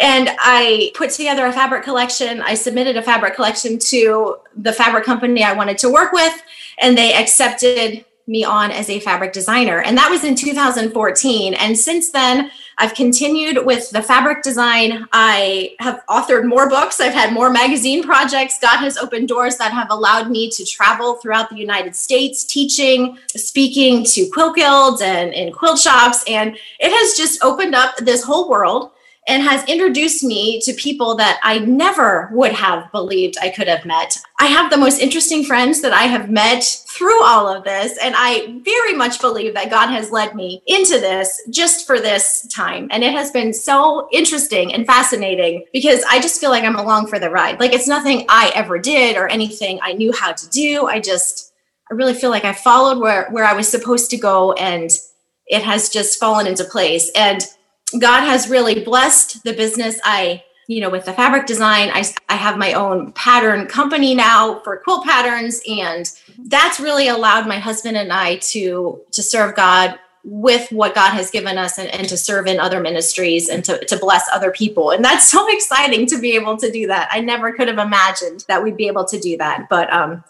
And I put together a fabric collection. I submitted a fabric collection to the fabric company I wanted to work with, and they accepted me on as a fabric designer. And that was in 2014. And since then, I've continued with the fabric design. I have authored more books. I've had more magazine projects. God has opened doors that have allowed me to travel throughout the United States, teaching, speaking to quilt guilds and in quilt shops. And it has just opened up this whole world and has introduced me to people that I never would have believed I could have met. I have the most interesting friends that I have met through all of this. And I very much believe that God has led me into this just for this time. And it has been so interesting and fascinating because I just feel like I'm along for the ride. Like it's nothing I ever did or anything I knew how to do. I just, I really feel like I followed where, where I was supposed to go and it has just fallen into place. And God has really blessed the business. I, you know, with the fabric design, I, I have my own pattern company now for quilt patterns. And that's really allowed my husband and I to, to serve God with what God has given us and, and to serve in other ministries and to, to bless other people. And that's so exciting to be able to do that. I never could have imagined that we'd be able to do that. But um,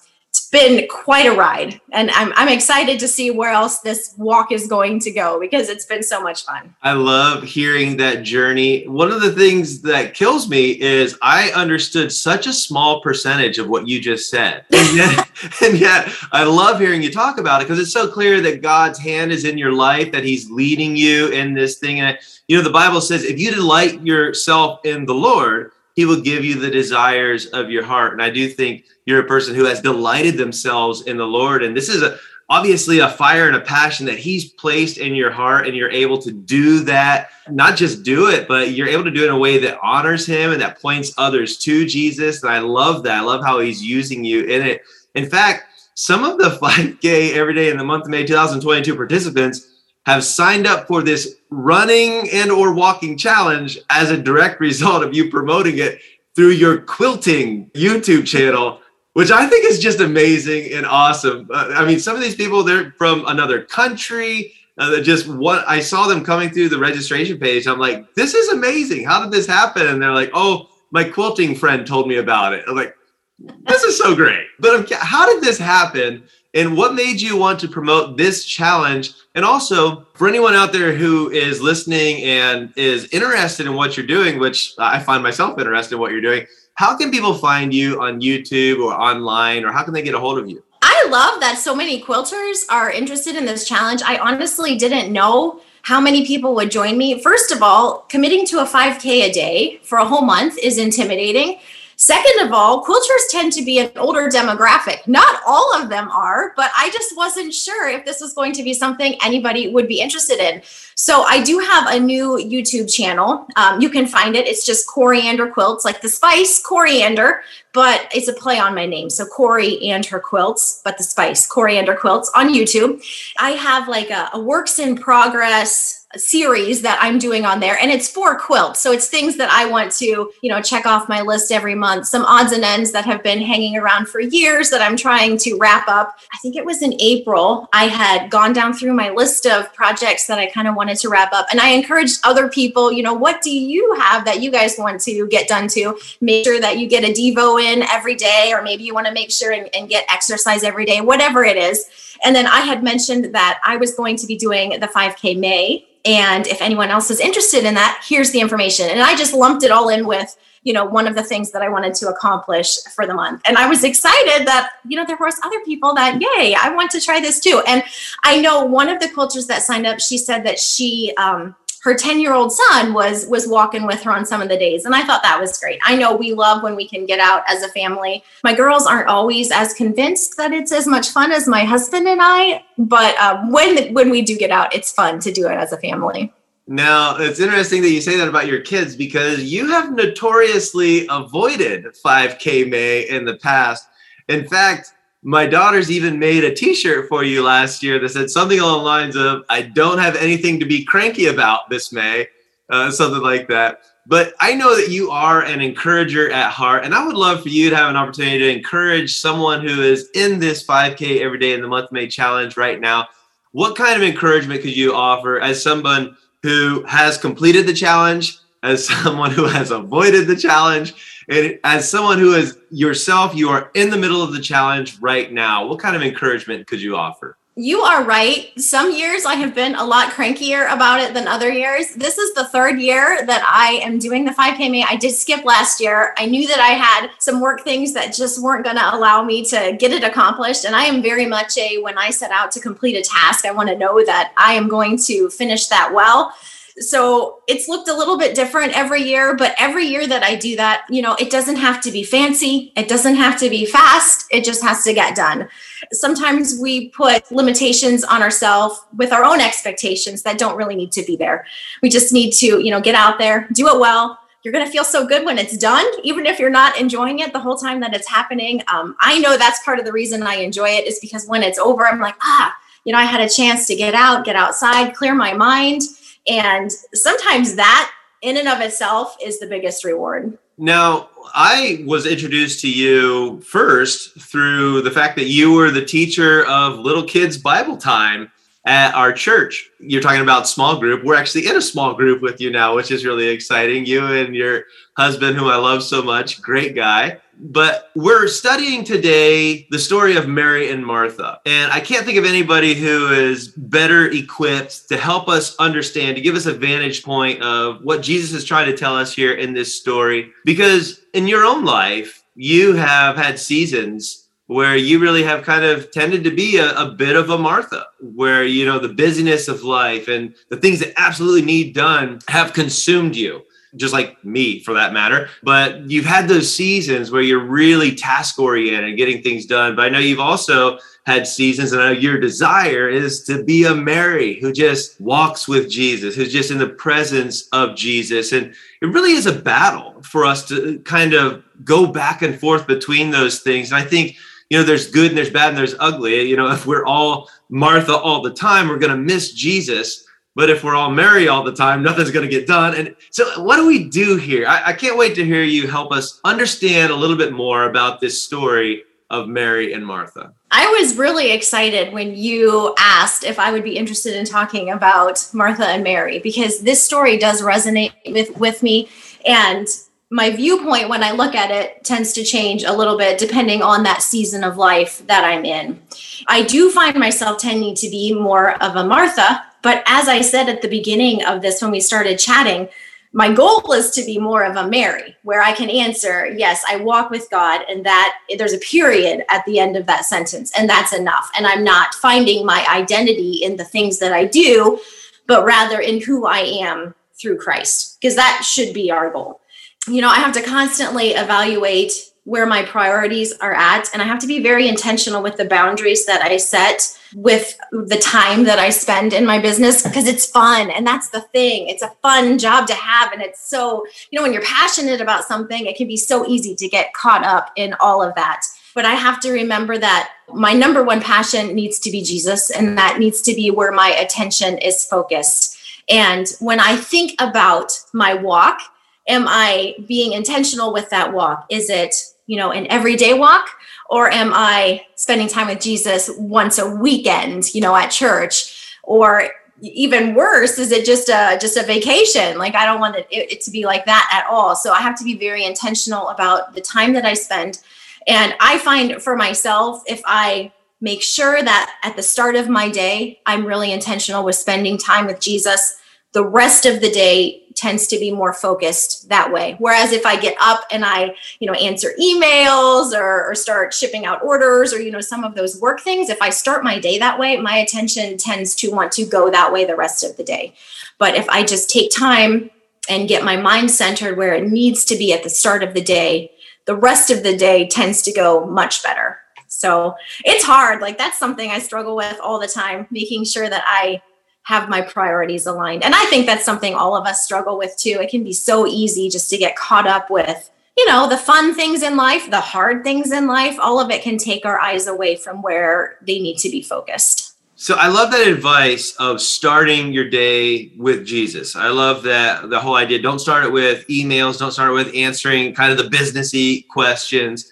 been quite a ride and I'm, I'm excited to see where else this walk is going to go because it's been so much fun I love hearing that journey. One of the things that kills me is I understood such a small percentage of what you just said. And yet, and yet I love hearing you talk about it because it's so clear that God's hand is in your life, that He's leading you in this thing. And, I, you know, the Bible says if you delight yourself in the Lord, he will give you the desires of your heart. And I do think you're a person who has delighted themselves in the Lord. And this is a obviously a fire and a passion that he's placed in your heart and you're able to do that not just do it but you're able to do it in a way that honors him and that points others to jesus and i love that i love how he's using you in it in fact some of the 5k every day in the month of may 2022 participants have signed up for this running and or walking challenge as a direct result of you promoting it through your quilting youtube channel which I think is just amazing and awesome. Uh, I mean, some of these people, they're from another country. Uh, that just what I saw them coming through the registration page. I'm like, this is amazing. How did this happen? And they're like, oh, my quilting friend told me about it. I'm like, this is so great. But I'm, how did this happen? And what made you want to promote this challenge? And also, for anyone out there who is listening and is interested in what you're doing, which I find myself interested in what you're doing, how can people find you on YouTube or online, or how can they get a hold of you? I love that so many quilters are interested in this challenge. I honestly didn't know how many people would join me. First of all, committing to a 5K a day for a whole month is intimidating. Second of all, quilters tend to be an older demographic. Not all of them are, but I just wasn't sure if this was going to be something anybody would be interested in. So I do have a new YouTube channel. Um, you can find it. It's just coriander quilts, like the spice coriander, but it's a play on my name. So Corey and her quilts, but the spice coriander quilts on YouTube. I have like a, a works in progress series that I'm doing on there and it's for quilts. So it's things that I want to, you know, check off my list every month. Some odds and ends that have been hanging around for years that I'm trying to wrap up. I think it was in April. I had gone down through my list of projects that I kind of wanted to wrap up and I encouraged other people, you know, what do you have that you guys want to get done to? Make sure that you get a Devo in every day or maybe you want to make sure and, and get exercise every day, whatever it is. And then I had mentioned that I was going to be doing the 5K May and if anyone else is interested in that, here's the information. And I just lumped it all in with, you know, one of the things that I wanted to accomplish for the month. And I was excited that, you know, there was other people that, yay, I want to try this too. And I know one of the quilters that signed up, she said that she, um, her 10 year old son was was walking with her on some of the days and i thought that was great. I know we love when we can get out as a family. My girls aren't always as convinced that it's as much fun as my husband and i but um, when when we do get out it's fun to do it as a family. Now, it's interesting that you say that about your kids because you have notoriously avoided 5K May in the past. In fact, my daughters even made a t-shirt for you last year that said something along the lines of i don't have anything to be cranky about this may uh, something like that. But i know that you are an encourager at heart and i would love for you to have an opportunity to encourage someone who is in this 5k every day in the month may challenge right now. What kind of encouragement could you offer as someone who has completed the challenge as someone who has avoided the challenge and as someone who is yourself, you are in the middle of the challenge right now. What kind of encouragement could you offer? You are right. Some years I have been a lot crankier about it than other years. This is the third year that I am doing the 5K May. I did skip last year. I knew that I had some work things that just weren't going to allow me to get it accomplished. And I am very much a, when I set out to complete a task, I want to know that I am going to finish that well. So it's looked a little bit different every year, but every year that I do that, you know, it doesn't have to be fancy. It doesn't have to be fast. It just has to get done. Sometimes we put limitations on ourselves with our own expectations that don't really need to be there. We just need to, you know, get out there, do it well, you're going to feel so good when it's done, even if you're not enjoying it the whole time that it's happening. Um, I know that's part of the reason I enjoy it is because when it's over, I'm like, ah, you know, I had a chance to get out, get outside, clear my mind. And sometimes that in and of itself is the biggest reward. Now, I was introduced to you first through the fact that you were the teacher of little kids' Bible time at our church. You're talking about small group. We're actually in a small group with you now, which is really exciting. You and your husband, whom I love so much, great guy. But we're studying today the story of Mary and Martha. And I can't think of anybody who is better equipped to help us understand, to give us a vantage point of what Jesus is trying to tell us here in this story. Because in your own life, you have had seasons where you really have kind of tended to be a, a, bit of a Martha, where you know the busyness of life and the things that absolutely need done have consumed you. Just like me for that matter. But you've had those seasons where you're really task oriented and getting things done. But I know you've also had seasons, and I know your desire is to be a Mary who just walks with Jesus, who's just in the presence of Jesus. And it really is a battle for us to kind of go back and forth between those things. And I think you know, there's good and there's bad and there's ugly. You know, if we're all Martha all the time, we're going to miss Jesus. But if we're all Mary all the time, nothing's going to get done. And so, what do we do here? I, I, can't wait to hear you help us understand a little bit more about this story of Mary and Martha. I was really excited when you asked if I would be interested in talking about Martha and Mary because this story does resonate with, with me. And my viewpoint when I look at it tends to change a little bit depending on that season of life that I'm in. I do find myself tending to be more of a Martha, but as I said at the beginning of this when we started chatting, my goal is to be more of a Mary, where I can answer, yes, I walk with God, and that there's a period at the end of that sentence, and that's enough. And I'm not finding my identity in the things that I do, but rather in who I am through Christ, because that should be our goal you know, I have to constantly evaluate where my priorities are at. And I have to be very intentional with the boundaries that I set with the time that I spend in my business because it's fun. And that's the thing. It's a fun job to have. And it's so, you know, when you're passionate about something, it can be so easy to get caught up in all of that. But I have to remember that my number one passion needs to be Jesus, and that needs to be where my attention is focused. And when I think about my walk, am I being intentional with that walk? Is it, you know, an everyday walk? Or am I spending time with Jesus once a weekend, you know, at church? Or even worse, is it just a just a vacation? Like I don't want it, it to be like that at all. So I have to be very intentional about the time that I spend. And I find for myself, if I make sure that at the start of my day, I'm really intentional with spending time with Jesus, the rest of the day tends to be more focused that way. Whereas if i get up and i you know answer emails or, or, start shipping out orders or you know some of those work things if i start my day that way my attention tends to want to go that way the rest of the day. But if i just take time and get my mind centered where it needs to be at the start of the day the rest of the day tends to go much better. So it's hard. Like that's something i struggle with all the time making sure that i have my priorities aligned. And I think that's something all of us struggle with too. It can be so easy just to get caught up with, you know, the fun things in life, the hard things in life. All of it can take our eyes away from where they need to be focused. So I love that advice of starting your day with Jesus. I love that the whole idea. Don't start it with emails. Don't start it with answering kind of the businessy questions.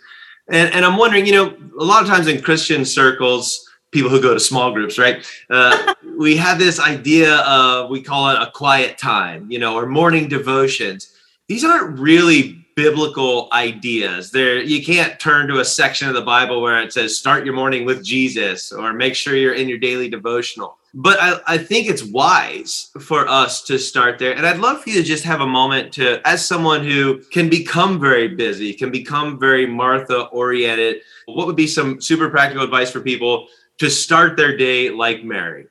And, and I'm wondering, you know, a lot of times in Christian circles, people who go to small groups, right? Uh, we have this idea of we call it a quiet time, you know, or morning devotions. These aren't really biblical ideas. There, you can't turn to a section of the Bible where it says start your morning with Jesus or make sure you're in your daily devotional. But I, I think it's wise for us to start there. And I'd love for you to just have a moment to, as someone who can become very busy, can become very Martha oriented, what would be some super practical advice for people to start their day like Mary?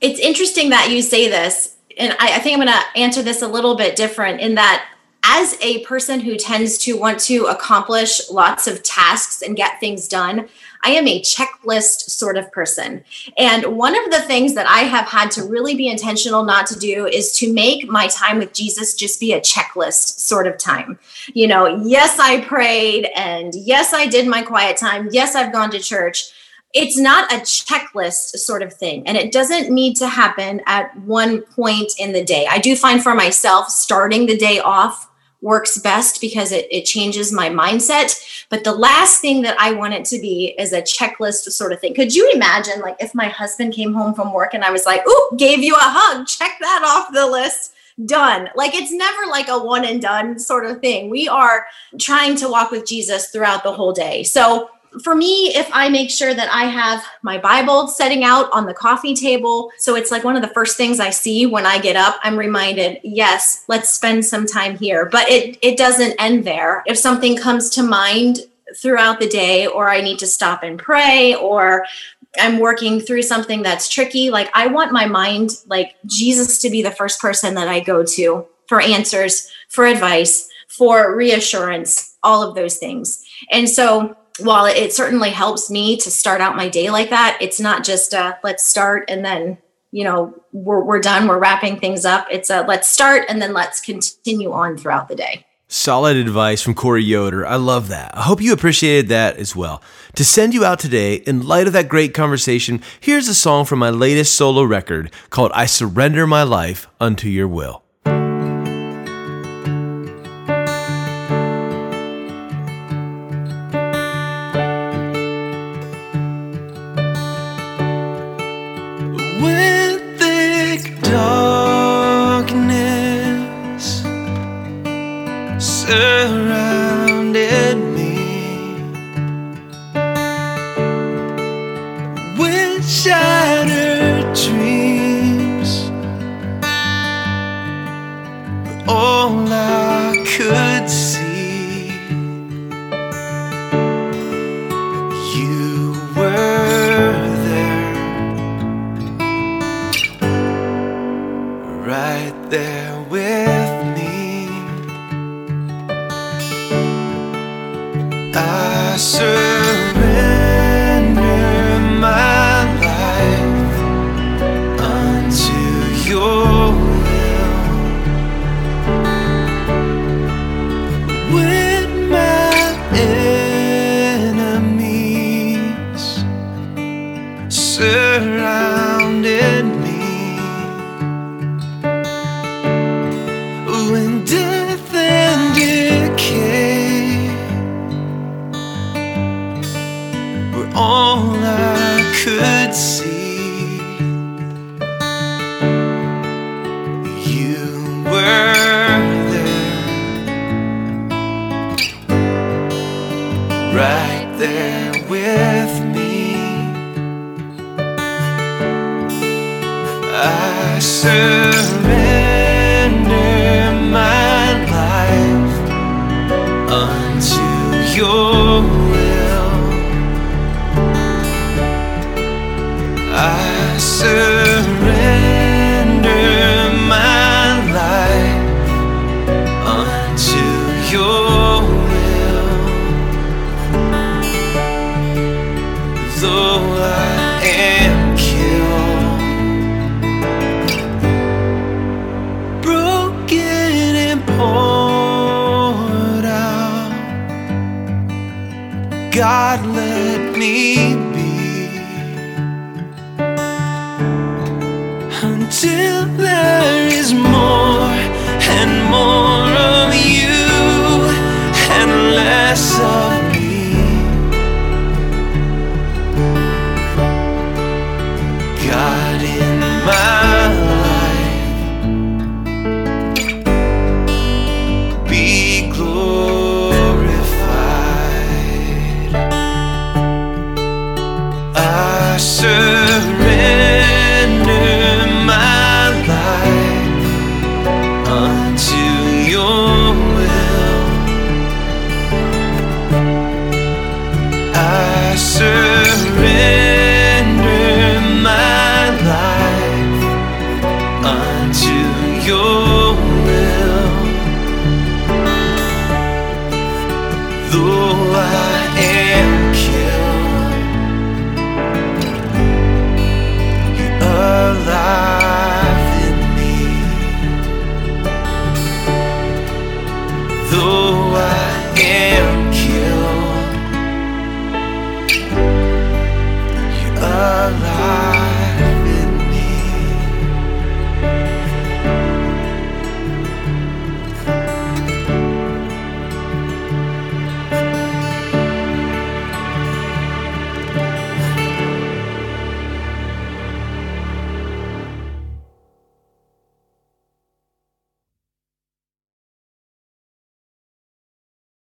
It's interesting that you say this. And I, I think I'm going to answer this a little bit different in that as a person who tends to want to accomplish lots of tasks and get things done, I am a checklist sort of person. And one of the things that I have had to really be intentional not to do is to make my time with Jesus just be a checklist sort of time. You know, yes, I prayed, and yes, I did my quiet time. Yes, I've gone to church it's not a checklist sort of thing and it doesn't need to happen at one point in the day i do find for myself starting the day off works best because it, it changes my mindset but the last thing that i want it to be is a checklist sort of thing could you imagine like if my husband came home from work and i was like oh gave you a hug check that off the list done. Like it's never like a one and done sort of thing. We are trying to walk with Jesus throughout the whole day. So for me, if I make sure that I have my Bible setting out on the coffee table, so it's like one of the first things I see when I get up, I'm reminded, yes, let's spend some time here. But it it doesn't end there. If something comes to mind throughout the day or I need to stop and pray or I'm working through something that's tricky, like I want my mind like Jesus to be the first person that I go to for answers for advice, for reassurance, all of those things. And so while it certainly helps me to start out my day like that, it's not just a let's start and then you know we're, we're done we're wrapping things up it's a let's start and then let's continue on throughout the day Solid advice from Corey Yoder. I love that. I hope you appreciated that as well. To send you out today, in light of that great conversation, here's a song from my latest solo record called I Surrender My Life Unto Your Will. With God, let me be. Until